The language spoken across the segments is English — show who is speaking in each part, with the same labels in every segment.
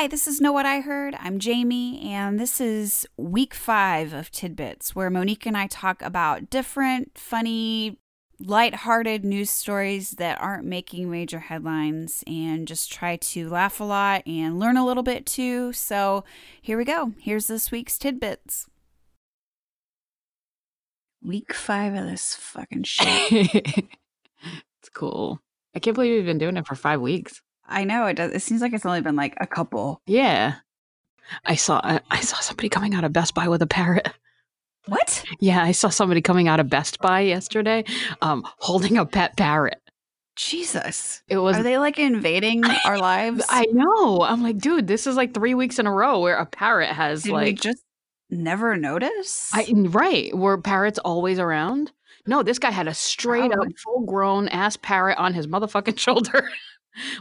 Speaker 1: Hi, this is Know What I Heard. I'm Jamie, and this is week five of Tidbits, where Monique and I talk about different, funny, light-hearted news stories that aren't making major headlines and just try to laugh a lot and learn a little bit too. So here we go. Here's this week's Tidbits. Week five of this fucking shit.
Speaker 2: it's cool. I can't believe we've been doing it for five weeks.
Speaker 1: I know it does. It seems like it's only been like a couple.
Speaker 2: Yeah. I saw I, I saw somebody coming out of Best Buy with a parrot.
Speaker 1: What?
Speaker 2: Yeah, I saw somebody coming out of Best Buy yesterday, um, holding a pet parrot.
Speaker 1: Jesus.
Speaker 2: It was
Speaker 1: Are they like invading our lives?
Speaker 2: I know. I'm like, dude, this is like three weeks in a row where a parrot has
Speaker 1: Did we
Speaker 2: like
Speaker 1: just never notice?
Speaker 2: I right. Were parrots always around? No, this guy had a straight up full grown ass parrot on his motherfucking shoulder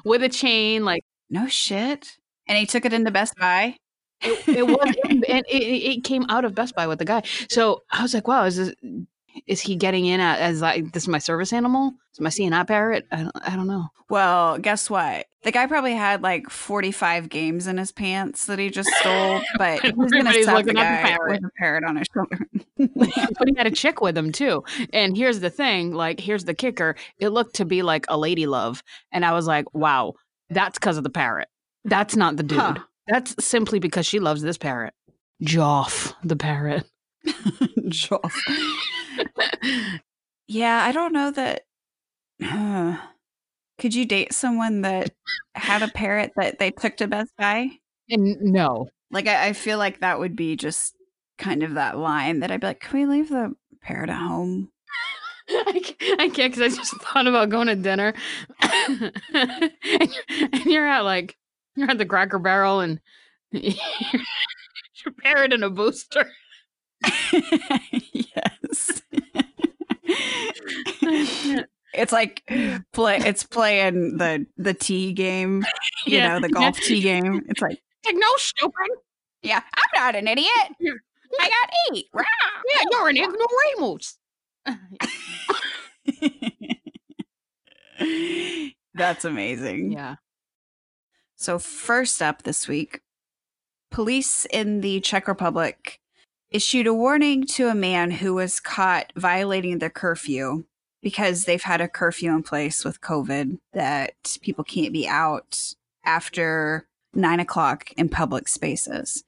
Speaker 2: with a chain. Like
Speaker 1: no shit. And he took it into Best Buy.
Speaker 2: it, it was, and it, it, it came out of Best Buy with the guy. So I was like, wow, is this, is he getting in at, as like this is my service animal? Is my that parrot? I don't, I don't know.
Speaker 1: Well, guess what? The guy probably had like 45 games in his pants that he just stole, but he's going to stop the
Speaker 2: at the parrot.
Speaker 1: with a parrot on his shoulder.
Speaker 2: but he had a chick with him too. And here's the thing, like here's the kicker. It looked to be like a lady love, and I was like, wow, that's because of the parrot. That's not the dude.
Speaker 1: Huh.
Speaker 2: That's simply because she loves this parrot. Joff, the parrot.
Speaker 1: Joff. Yeah, I don't know that. Uh, could you date someone that had a parrot that they took to Best Buy?
Speaker 2: And no,
Speaker 1: Like, I, I feel like that would be just kind of that line that I'd be like, can we leave the parrot at home?
Speaker 2: I can't, because I just thought about going to dinner, and, you're, and you're at like you're at the Cracker Barrel and your parrot in a booster.
Speaker 1: Yes. it's like play it's playing the the tea game, you
Speaker 2: Yeah.
Speaker 1: know, the golf tee game. It's like,
Speaker 2: no stupid.
Speaker 1: yeah, I'm not an idiot.
Speaker 2: Yeah.
Speaker 1: I got eight.
Speaker 2: Yeah, you're an ignoramus.
Speaker 1: That's amazing.
Speaker 2: Yeah.
Speaker 1: So, first up this week, police in the Czech Republic issued a warning to a man who was caught violating the curfew because they've had a curfew in place with COVID that people can't be out after nine o'clock in public spaces.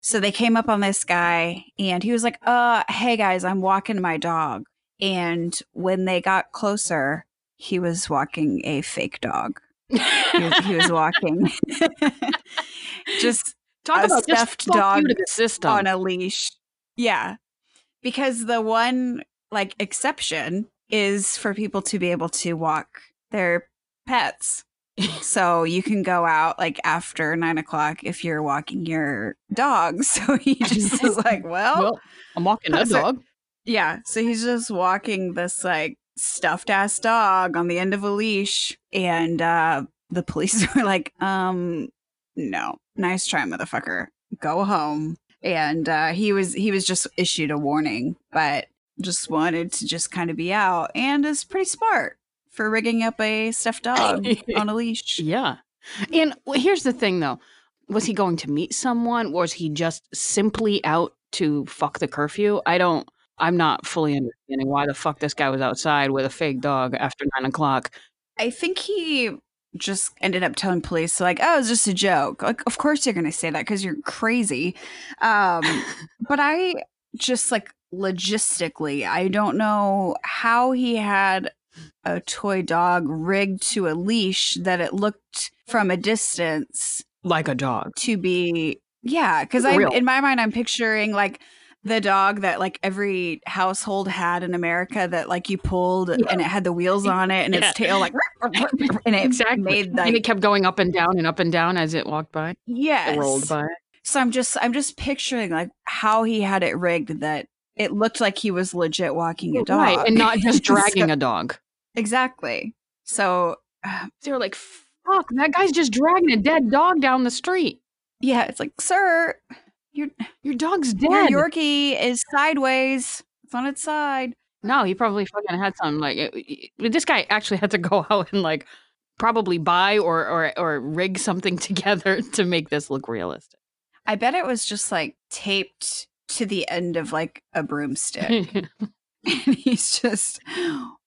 Speaker 1: So they came up on this guy and he was like, uh, hey guys, I'm walking my dog. And when they got closer, he was walking a fake dog. He was, he was walking just
Speaker 2: Talk
Speaker 1: a
Speaker 2: about
Speaker 1: stuffed dog on a leash. Yeah. Because the one like exception is for people to be able to walk their pets. so you can go out like after nine o'clock if you're walking your dog. So he just is like, well,
Speaker 2: well, I'm walking a dog.
Speaker 1: yeah. So he's just walking this like stuffed ass dog on the end of a leash. And uh the police were like, um, no. Nice try, motherfucker. Go home. And uh he was he was just issued a warning, but just wanted to just kind of be out and is pretty smart for rigging up a stuffed dog on a leash.
Speaker 2: Yeah. And here's the thing though. Was he going to meet someone? Or was he just simply out to fuck the curfew? I don't I'm not fully understanding why the fuck this guy was outside with a fake dog after nine o'clock.
Speaker 1: I think he just ended up telling police like, "Oh, it's just a joke." Like, of course you're going to say that because you're crazy. Um, but I just like logistically, I don't know how he had a toy dog rigged to a leash that it looked from a distance
Speaker 2: Like a dog.
Speaker 1: to be yeah because i in my mind i'm picturing like the dog that like every household had in America that like you pulled and it had the wheels on it and
Speaker 2: Yeah.
Speaker 1: its tail like and it
Speaker 2: exactly.
Speaker 1: made
Speaker 2: and it kept going up and down and up and down as it walked by,
Speaker 1: yes.
Speaker 2: it rolled by.
Speaker 1: So I'm just I'm just picturing like how he had it rigged that it looked like he was legit walking a dog.
Speaker 2: Right, and not just
Speaker 1: So-
Speaker 2: dragging a dog.
Speaker 1: exactly. So uh,
Speaker 2: They were like, "Fuck, that guy's just dragging a dead dog down the street.
Speaker 1: yeah, it's like, sir, your
Speaker 2: Your dog's dead.
Speaker 1: your
Speaker 2: dead."
Speaker 1: Yorkie is sideways. It's on its side.
Speaker 2: No, he probably fucking had some like. it- it- this guy actually had to go out and like probably buy or or or rig something together to make this look realistic.
Speaker 1: I bet it was just like taped to the end of like a broomstick. and he's just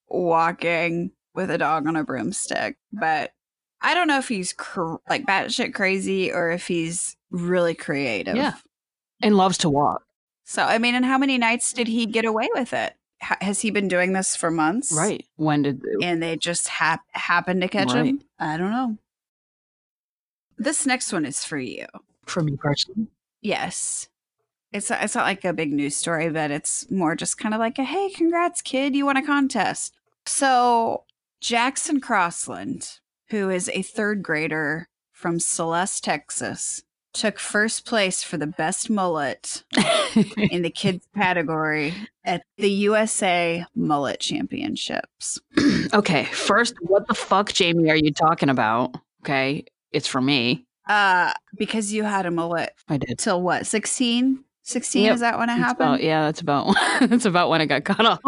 Speaker 1: walking with a dog on a broomstick. But I don't know if he's cr- like batshit crazy or if he's really creative.
Speaker 2: Yeah. And loves to walk.
Speaker 1: So, I mean, and how many nights did he get away with it? Ha- has he been doing this for months?
Speaker 2: Right. When did they-
Speaker 1: And they just hap- happened to catch him? I don't know. This next one is for you.
Speaker 2: for me personally?
Speaker 1: Yes. It's it's not like a big news story, but it's more just kind of like a hey, congrats, kid, you won a contest. So Jackson Crossland, who is a third grader from Celeste, Texas, took first place for the best mullet in the kids category at the USA Mullet Championships.
Speaker 2: okay, first, what the fuck, Jamie, are you talking about? Okay, it's for me.
Speaker 1: Uh, because you had a mullet
Speaker 2: I did.
Speaker 1: till what, 16? 16
Speaker 2: Yep.
Speaker 1: is that when it
Speaker 2: That's
Speaker 1: happened?
Speaker 2: about, yeah, that's about that's about when I got cut off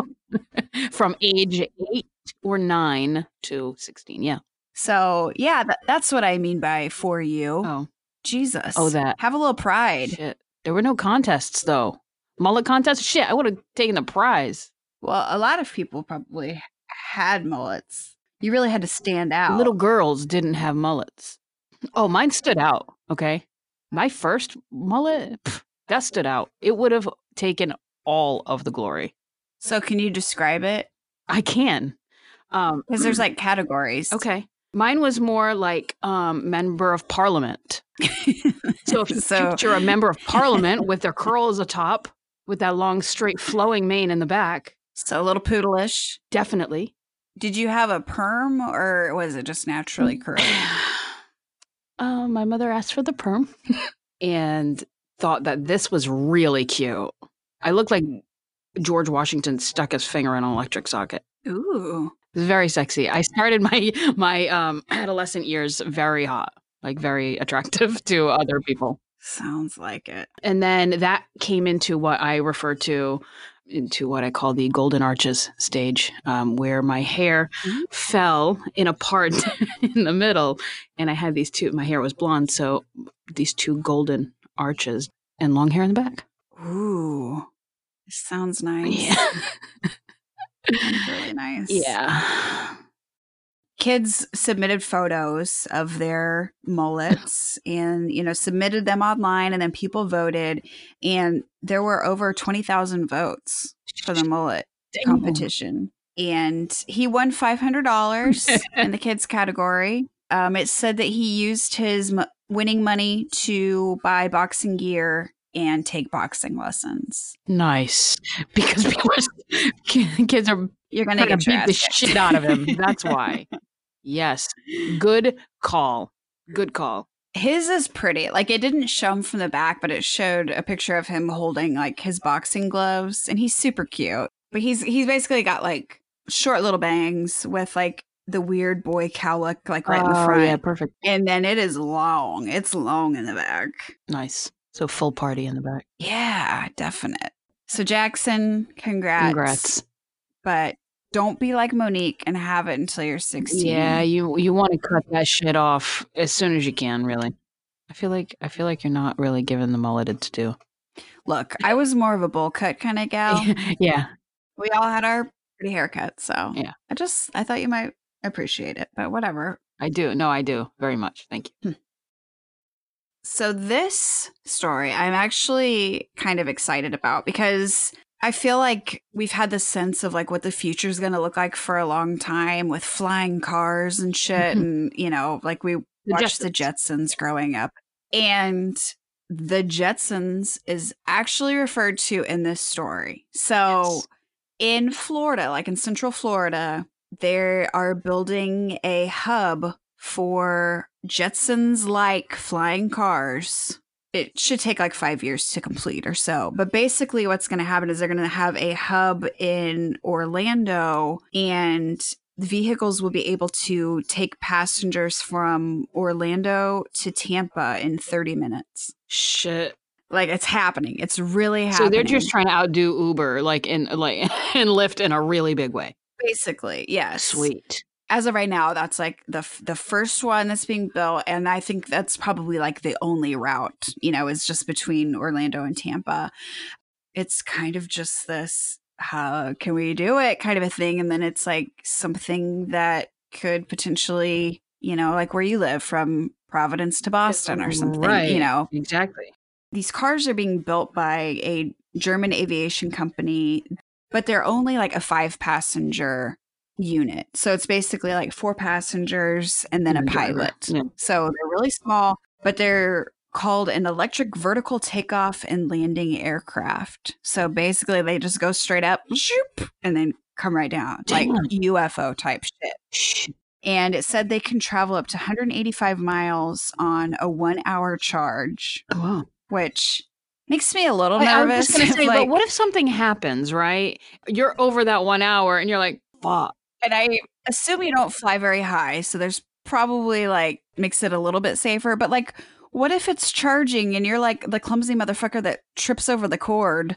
Speaker 2: from age eight or nine to sixteen. Yeah.
Speaker 1: So yeah, that, that's what I mean by for you.
Speaker 2: Oh
Speaker 1: Jesus.
Speaker 2: Oh, that.
Speaker 1: Have a little pride.
Speaker 2: shit! There were no contests though. Mullet contest. Shit, I would have taken the prize.
Speaker 1: Well, a lot of people probably had mullets. You really had to stand out.
Speaker 2: Little girls didn't have mullets. Oh, mine stood out. Okay, my first mullet pff, that stood out. It would have taken all of the glory.
Speaker 1: So can you describe it?
Speaker 2: I can. Um,
Speaker 1: Because there's like categories.
Speaker 2: Okay. Mine was more like um, member of parliament. So if you
Speaker 1: So-
Speaker 2: picture a member of parliament with their curls atop, with that long, straight, flowing mane in the back,
Speaker 1: So a little poodleish.
Speaker 2: definitely.
Speaker 1: Did you have a perm or was it just naturally curly?
Speaker 2: Uh, my mother asked for the perm and thought that this was really cute. I looked like George Washington stuck his finger in an electric socket.
Speaker 1: Ooh.
Speaker 2: It very sexy. I started my my um, adolescent years very hot, like very attractive to other people.
Speaker 1: Sounds like it.
Speaker 2: And then that came into what I refer to into what I call the golden arches stage, um, where my hair
Speaker 1: Mhm.
Speaker 2: fell in a part in the middle, and I had these two. My hair was blonde, so these two golden arches and long hair in the back.
Speaker 1: Ooh. Sounds nice.
Speaker 2: Yeah,
Speaker 1: Really nice.
Speaker 2: yeah.
Speaker 1: kids submitted photos of their mullets and you know submitted them online and then people voted and there were over 20,000 votes for the mullet
Speaker 2: Damn.
Speaker 1: competition and he won $500 in the kids category um, it said that he used his m- winning money to buy boxing gear and take boxing lessons
Speaker 2: Nice, because people are, kids are
Speaker 1: you're gonna
Speaker 2: beat the shit out of him. That's why. Yes, good call. Good call.
Speaker 1: His is pretty. Like it didn't show him from the back, but it showed a picture of him holding like his boxing gloves, and he's super cute. But he's he's basically got like short little bangs with like the weird boy cowlick like right in the
Speaker 2: Oh,
Speaker 1: front,
Speaker 2: Yeah, perfect.
Speaker 1: and then it is long. It's long in the back.
Speaker 2: Nice. So full party in the back.
Speaker 1: Yeah, definite. So Jackson, congrats.
Speaker 2: Congrats.
Speaker 1: But don't be like Monique and have it until you're 16.
Speaker 2: Yeah, you you want to cut that shit off as soon as you can. Really, I feel like I feel like you're not really giving the mullet its due.
Speaker 1: Look, I was more of a bowl cut kind of gal.
Speaker 2: yeah,
Speaker 1: we all had our pretty haircuts, so
Speaker 2: Yeah.
Speaker 1: I just I thought you might appreciate it, but whatever.
Speaker 2: I do. No, I do very much. Thank you. Hmm.
Speaker 1: So this story I'm actually kind of excited about because I feel like we've had this sense of like what the future is going to look like for a long time with flying cars and shit
Speaker 2: Mhm.
Speaker 1: and you know like we
Speaker 2: The
Speaker 1: watched the
Speaker 2: Jetsons.
Speaker 1: Jetsons growing up. And the Jetsons is actually referred to in this story. So
Speaker 2: Yes.
Speaker 1: in Florida, like in Central Florida, they are building a hub for Jetsons like flying cars. It should take like five years to complete or so. But basically, what's going to happen is they're going to have a hub in Orlando and the vehicles will be able to take passengers from Orlando to Tampa in 30 minutes.
Speaker 2: Shit.
Speaker 1: Like it's happening. It's really happening.
Speaker 2: So they're just trying to outdo Uber, like in like and Lyft in a really big way.
Speaker 1: basically, yes.
Speaker 2: Sweet.
Speaker 1: As of right now, that's like the f- the first one that's being built, and I think that's probably like the only route. You know, is just between Orlando and Tampa. It's kind of just this how can we do it kind of a thing, and then it's like something that could potentially, you know, like where you live from Providence to Boston or something.
Speaker 2: Right.
Speaker 1: You know,
Speaker 2: Exactly.
Speaker 1: these cars are being built by a German aviation company, but they're only like a five passenger unit. So it's basically like four passengers and then a pilot.
Speaker 2: Yeah.
Speaker 1: So they're really small, but they're called an electric vertical takeoff and landing aircraft. So basically they just go straight up and then come right down like UFO type shit and it said they can travel up to 185 miles on a one hour charge,
Speaker 2: Oh, wow.
Speaker 1: which makes me a little
Speaker 2: I, I was
Speaker 1: nervous.
Speaker 2: just gonna say,
Speaker 1: like,
Speaker 2: but what if something happens, right? You're over that one hour and you're like, fuck.
Speaker 1: And I assume you don't fly very high, so there's probably like makes it a little bit safer. But like, what if it's charging and you're like the clumsy motherfucker that trips over the cord?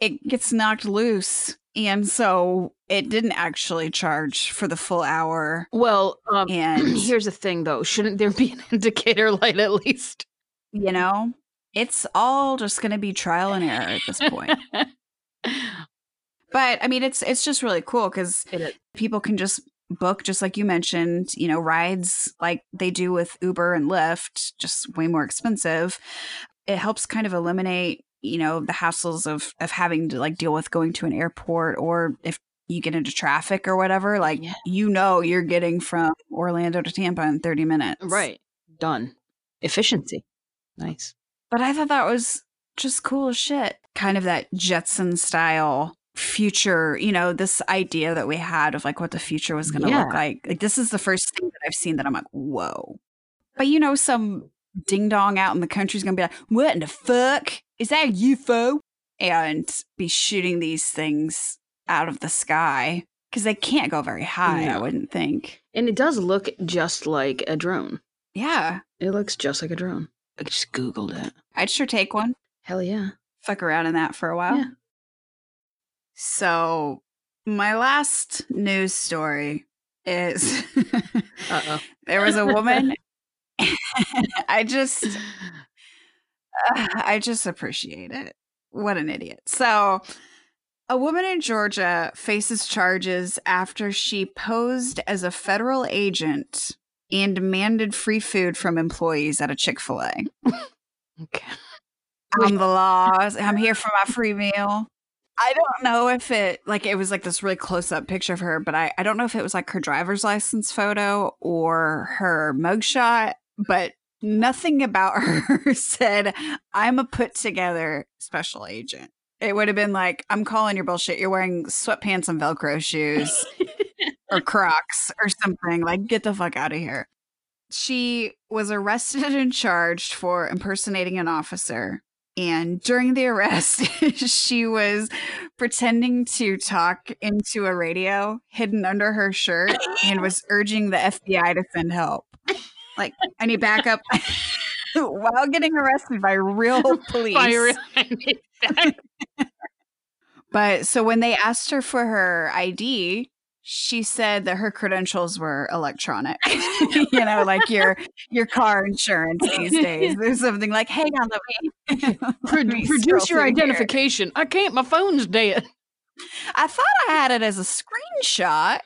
Speaker 1: It gets knocked loose, and so it didn't actually charge for the full hour.
Speaker 2: Well, um,
Speaker 1: And
Speaker 2: here's the thing though. Shouldn't there be an indicator light at least?
Speaker 1: you know, it's all just going to be trial and error at this point. But I mean, it's it's just really cool because people can just book, just like you mentioned, you know, rides like they do with Uber and Lyft, just way more expensive. It helps kind of eliminate, you know, the hassles of of having to like deal with going to an airport or if you get into traffic or whatever, like
Speaker 2: Yeah.
Speaker 1: you know you're getting from Orlando to Tampa in 30 minutes.
Speaker 2: Right. Done. Efficiency. Nice.
Speaker 1: But I thought that was just cool as shit. Kind of that Jetson style future, you know, this idea that we had of like what the future was going to
Speaker 2: Yeah.
Speaker 1: look like. Like, this is the first thing that I've seen that I'm like, whoa. But you know, some ding dong out in the country is going to be like, what in the fuck? Is that a UFO? And be shooting these things out of the sky because they can't go very high, I wouldn't think.
Speaker 2: And it does look just like a drone.
Speaker 1: Yeah,
Speaker 2: It looks just like a drone. I just Googled it.
Speaker 1: I'd sure take one.
Speaker 2: Hell yeah.
Speaker 1: fuck around in that for a while.
Speaker 2: Yeah.
Speaker 1: So, my last news story is
Speaker 2: Uh
Speaker 1: there was a woman. I just, I just appreciate it. What an idiot. So, a woman in Georgia faces charges after she posed as a federal agent and demanded free food from employees at a Chick fil A.
Speaker 2: Okay.
Speaker 1: I'm the laws. I'm here for my free meal. I don't know if it like it was like this really close up picture of her, but I, I don't know if it was like her driver's license photo or her mugshot, but nothing about her said, I'm a put together special agent. It would have been like, I'm calling your bullshit. You're wearing sweatpants and Velcro shoes or Crocs or something. Like, get the fuck out of here. She was arrested and charged for impersonating an officer. And during the arrest, she was pretending to talk into a radio hidden under her shirt and was urging the FBI to send help. Like, I need backup while getting arrested by real police.
Speaker 2: By real- I mean,
Speaker 1: But so when they asked her for her ID, she said that her credentials were electronic. you know, like your your car insurance these days. There's something like, "Hey, on the me
Speaker 2: Pro-
Speaker 1: let me scroll
Speaker 2: produce your
Speaker 1: through here."
Speaker 2: identification. I can't. My phone's dead.
Speaker 1: I thought I had it as a screenshot.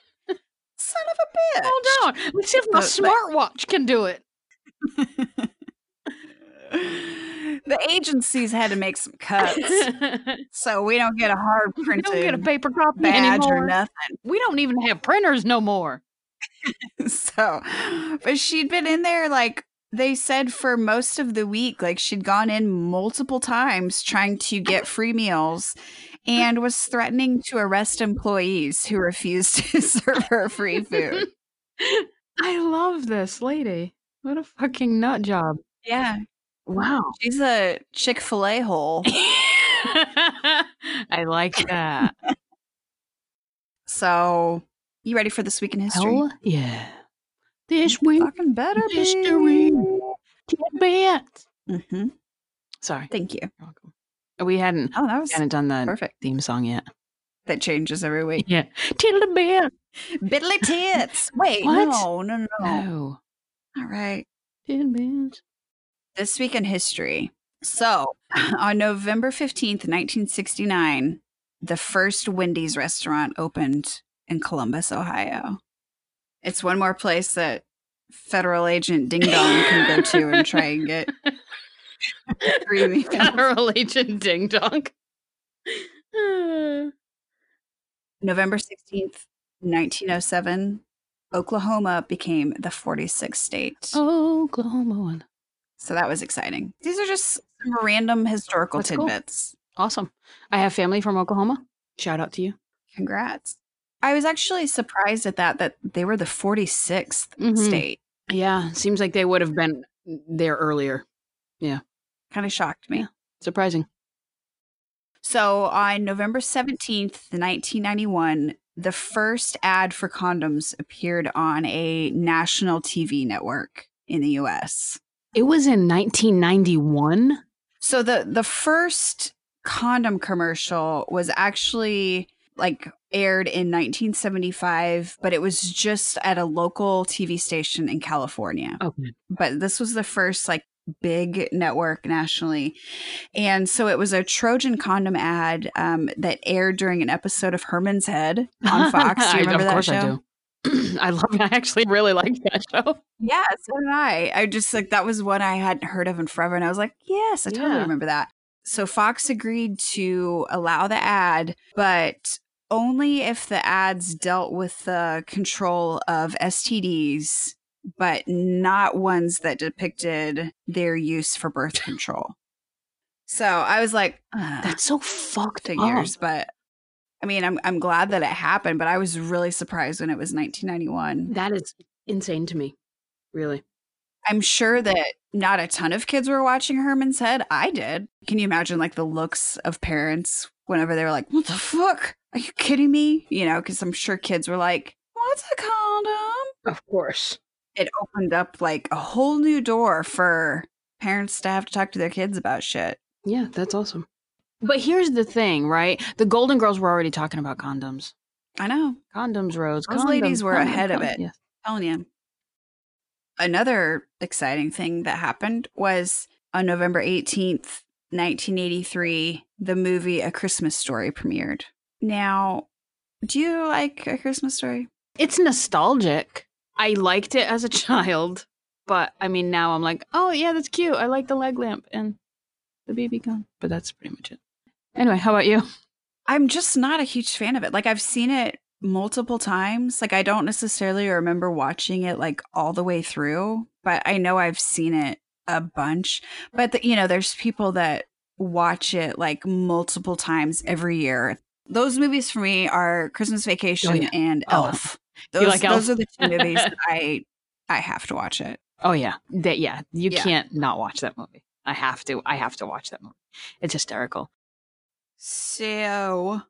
Speaker 1: Son of a oh, bitch!
Speaker 2: Hold on. Let's see if my smartwatch can do it.
Speaker 1: The agencies had to make some cuts, so we don't get a hard
Speaker 2: we
Speaker 1: printed
Speaker 2: don't get a paper copy
Speaker 1: badge
Speaker 2: anymore.
Speaker 1: or nothing.
Speaker 2: We don't even have printers no more.
Speaker 1: so but she'd been in there like they said for most of the week, like she'd gone in multiple times trying to get free meals and was threatening to arrest employees who refused to serve her free food.
Speaker 2: I love this lady. What a fucking nut job.
Speaker 1: Yeah.
Speaker 2: Wow.
Speaker 1: She's a Chick fil A hole.
Speaker 2: I like that.
Speaker 1: So, you ready for this week in history?
Speaker 2: Hell yeah. This week,
Speaker 1: Fucking better be.
Speaker 2: history. Tidbits.
Speaker 1: Mm-hmm.
Speaker 2: Sorry.
Speaker 1: Thank you.
Speaker 2: You're welcome. We hadn't
Speaker 1: Oh, that was
Speaker 2: hadn't done the
Speaker 1: perfect.
Speaker 2: theme song yet.
Speaker 1: That changes every week.
Speaker 2: Yeah. Tidbit.
Speaker 1: Biddly tits. Wait,
Speaker 2: What?
Speaker 1: no, no, no, no.
Speaker 2: Oh.
Speaker 1: All right.
Speaker 2: Tidbits.
Speaker 1: This week in history. So, on November 15th, 1969, the first Wendy's restaurant opened in Columbus, Ohio. It's one more place that federal agent Ding Dong can go to and try and get free meals.
Speaker 2: Federal Agent Ding Dong.
Speaker 1: November 16th, 1907, Oklahoma became the 46th state.
Speaker 2: Oklahoma one.
Speaker 1: So that was exciting. These are just some random historical
Speaker 2: That's cool.
Speaker 1: tidbits.
Speaker 2: Awesome. I have family from Oklahoma. Shout out to you.
Speaker 1: Congrats. I was actually surprised at that, that they were the 46th
Speaker 2: Mhm.
Speaker 1: state.
Speaker 2: Yeah, seems like they would have been there earlier. Yeah.
Speaker 1: Kind of shocked me.
Speaker 2: Yeah. Surprising.
Speaker 1: So on November 17th, 1991, the first ad for condoms appeared on a national TV network in the US.
Speaker 2: It was in 1991.
Speaker 1: So the the first condom commercial was actually like aired in 1975, but it was just at a local TV station in California.
Speaker 2: Okay.
Speaker 1: But this was the first like big network nationally. And so it was a Trojan condom ad um, that aired during an episode of Herman's Head on Fox. Do you
Speaker 2: I-
Speaker 1: remember
Speaker 2: of
Speaker 1: that show?
Speaker 2: I love it. I actually really like that show.
Speaker 1: Yeah, so did I. I just like that was one I hadn't heard of in forever, and I was like, yes, I totally
Speaker 2: Yeah.
Speaker 1: remember that. So Fox agreed to allow the ad, but only if the ads dealt with the control of STDs, but not ones that depicted their use for birth control. So I was like,
Speaker 2: That's so fucked
Speaker 1: figures,
Speaker 2: up.
Speaker 1: but I mean, I'm I'm glad that it happened, but I was really surprised when it was 1991.
Speaker 2: That is insane to me. Really.
Speaker 1: I'm sure that not a ton of kids were watching Herman's Head. I did. Can you imagine like the looks of parents whenever they were like, "What the fuck? Are you kidding me?" You know, because I'm sure kids were like, "What's a condom?"
Speaker 2: Of course.
Speaker 1: It opened up like a whole new door for parents to have to talk to their kids about shit.
Speaker 2: Yeah, that's awesome. But here's the thing, right? The Golden Girls were already talking about condoms.
Speaker 1: I know.
Speaker 2: Condoms, Rose.
Speaker 1: Those
Speaker 2: condoms,
Speaker 1: ladies were
Speaker 2: condoms,
Speaker 1: ahead of it.
Speaker 2: Yes.
Speaker 1: Telling you. Another exciting thing that happened was on November 18th, 1983, the movie A Christmas Story premiered. Now, do you like A Christmas Story?
Speaker 2: It's nostalgic. I liked it as a child, but I mean, now I'm like, oh, yeah, that's cute. I like the leg lamp and the BB gun. But that's pretty much it. Anyway, how about you?
Speaker 1: I'm just not a huge fan of it. Like, I've seen it multiple times. Like, I don't necessarily remember watching it like all the way through, but I know I've seen it a bunch. But, the, you know, there's people that watch it like multiple times every year. Those movies for me are Christmas oh, Vacation
Speaker 2: yeah.
Speaker 1: and
Speaker 2: Oh.
Speaker 1: Elf. Those,
Speaker 2: like
Speaker 1: those are the two movies I I have to watch it.
Speaker 2: Oh, yeah. That, yeah. You
Speaker 1: Yeah.
Speaker 2: can't not watch that movie. I have to. I have to watch that movie. It's hysterical.
Speaker 1: So,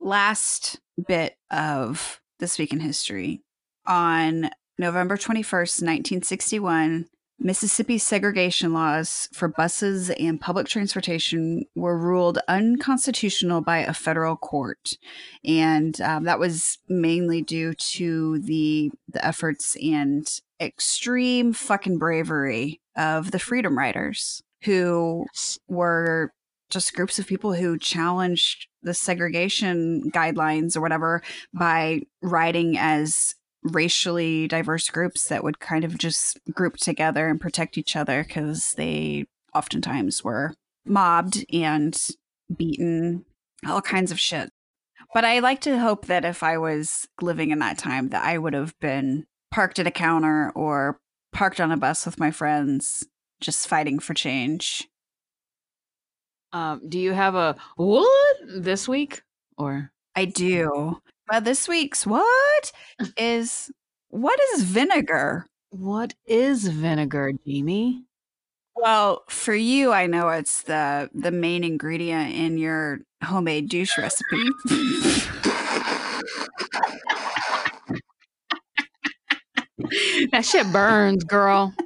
Speaker 1: last bit of this week in history. On November 21st, 1961, Mississippi's segregation laws for buses and public transportation were ruled unconstitutional by a federal court. And um, that was mainly due to the, the efforts and extreme fucking bravery of the Freedom Riders, who were just groups of people who challenged the segregation guidelines or whatever by riding as racially diverse groups that would kind of just group together and protect each other because they oftentimes were mobbed and beaten, all kinds of shit. But I like to hope that if I was living in that time, that I would have been parked at a counter or parked on a bus with my friends, just fighting for change.
Speaker 2: Um, do you have a what this week or
Speaker 1: I do. But this week's what is what is vinegar?
Speaker 2: what is vinegar, Jamie?
Speaker 1: Well, for you, I know it's the the main ingredient in your homemade douche recipe.
Speaker 2: that shit burns, girl.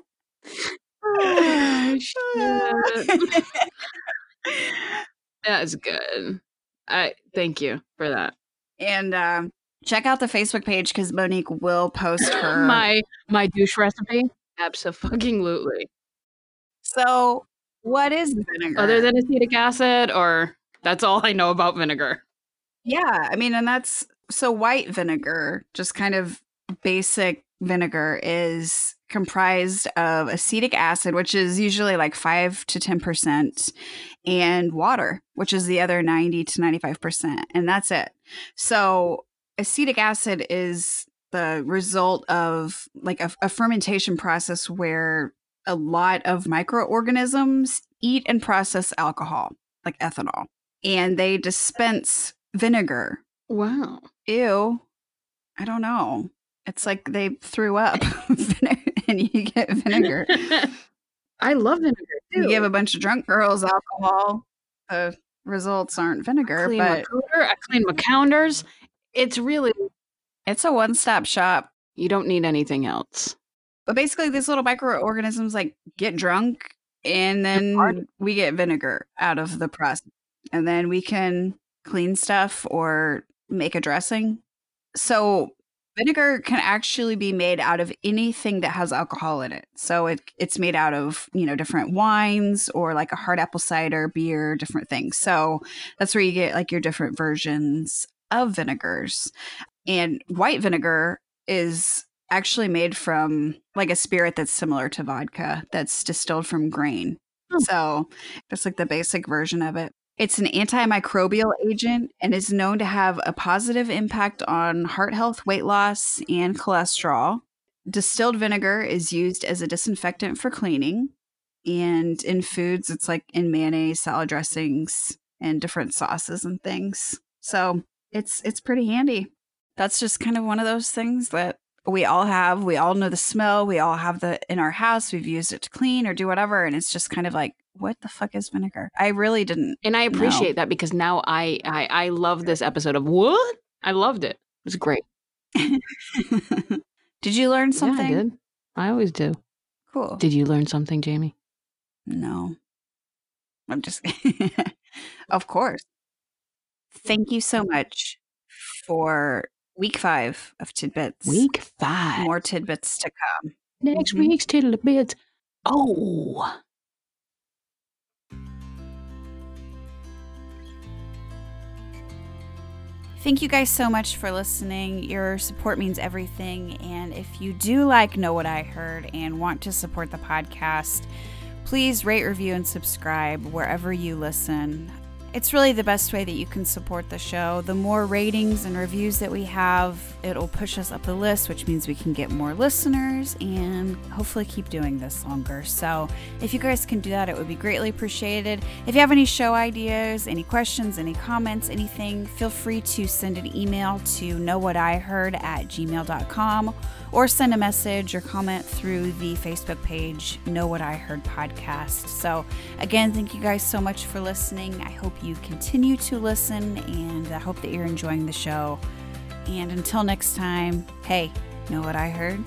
Speaker 2: Oh, shit. That's good. I thank you for that.
Speaker 1: and um, check out the Facebook page because Monique will post her.
Speaker 2: my my douche recipe. Absolutely.
Speaker 1: so, what is vinegar?
Speaker 2: Other than acetic acid, or that's all I know about vinegar.
Speaker 1: Yeah, I mean, and that's so white vinegar, just kind of basic vinegar, is comprised of acetic acid, which is usually like 5 to 10%, and water, which is the other 90 to 95%. And that's it. So, acetic acid is the result of like a, a fermentation process where a lot of microorganisms eat and process alcohol, like ethanol, and they dispense vinegar.
Speaker 2: Wow.
Speaker 1: Ew. I don't know. It's like they threw up and you get vinegar.
Speaker 2: I love vinegar too.
Speaker 1: You give a bunch of drunk girls alcohol. The results aren't vinegar,
Speaker 2: clean
Speaker 1: but
Speaker 2: my I clean my counters. It's really
Speaker 1: it's a one stop shop.
Speaker 2: you don't need anything else.
Speaker 1: But basically, these little microorganisms like get drunk and then we get vinegar out of the process. And then we can clean stuff or make a dressing. So vinegar can actually be made out of anything that has alcohol in it. So it it's made out of, you know, different wines or like a hard apple cider, beer, different things. So that's where you get like your different versions of vinegars. And white vinegar is actually made from like a spirit that's similar to vodka that's distilled from grain.
Speaker 2: Hmm.
Speaker 1: So that's like the basic version of it. It's an antimicrobial agent and is known to have a positive impact on heart health, weight loss, and cholesterol. Distilled vinegar is used as a disinfectant for cleaning. And in foods, it's like in mayonnaise, salad dressings, and different sauces and things. So it's it's pretty handy. That's just kind of one of those things that we all have. We all know the smell. We all have the in our house. We've used it to clean or do whatever. And it's just kind of like, what the fuck is vinegar? I really didn't.
Speaker 2: And I appreciate that because now I, I I love this episode of what? I loved it. It was great.
Speaker 1: did you learn something?
Speaker 2: Yeah, I did. I always do.
Speaker 1: Cool.
Speaker 2: Did you learn something, Jamie?
Speaker 1: No. I'm just Of course. Thank you so much for week 5 of tidbits.
Speaker 2: Week five.
Speaker 1: more tidbits to come.
Speaker 2: Next
Speaker 1: Mhm.
Speaker 2: week's tidbits. Oh.
Speaker 3: Thank you guys so much for listening. Your support means everything. And if you do like Know What I Heard and want to support the podcast, please rate, review, and subscribe wherever you listen. It's really the best way that you can support the show. The more ratings and reviews that we have, it'll push us up the list, which means we can get more listeners and hopefully keep doing this longer. So, if you guys can do that, it would be greatly appreciated. If you have any show ideas, any questions, any comments, anything, feel free to send an email to knowwhatiheard at gmail.com or send a message or comment through the Facebook page, Know What I Heard Podcast. So, again, thank you guys so much for listening. I hope you continue to listen and I hope that you're enjoying the show. And until next time, hey, know what I heard?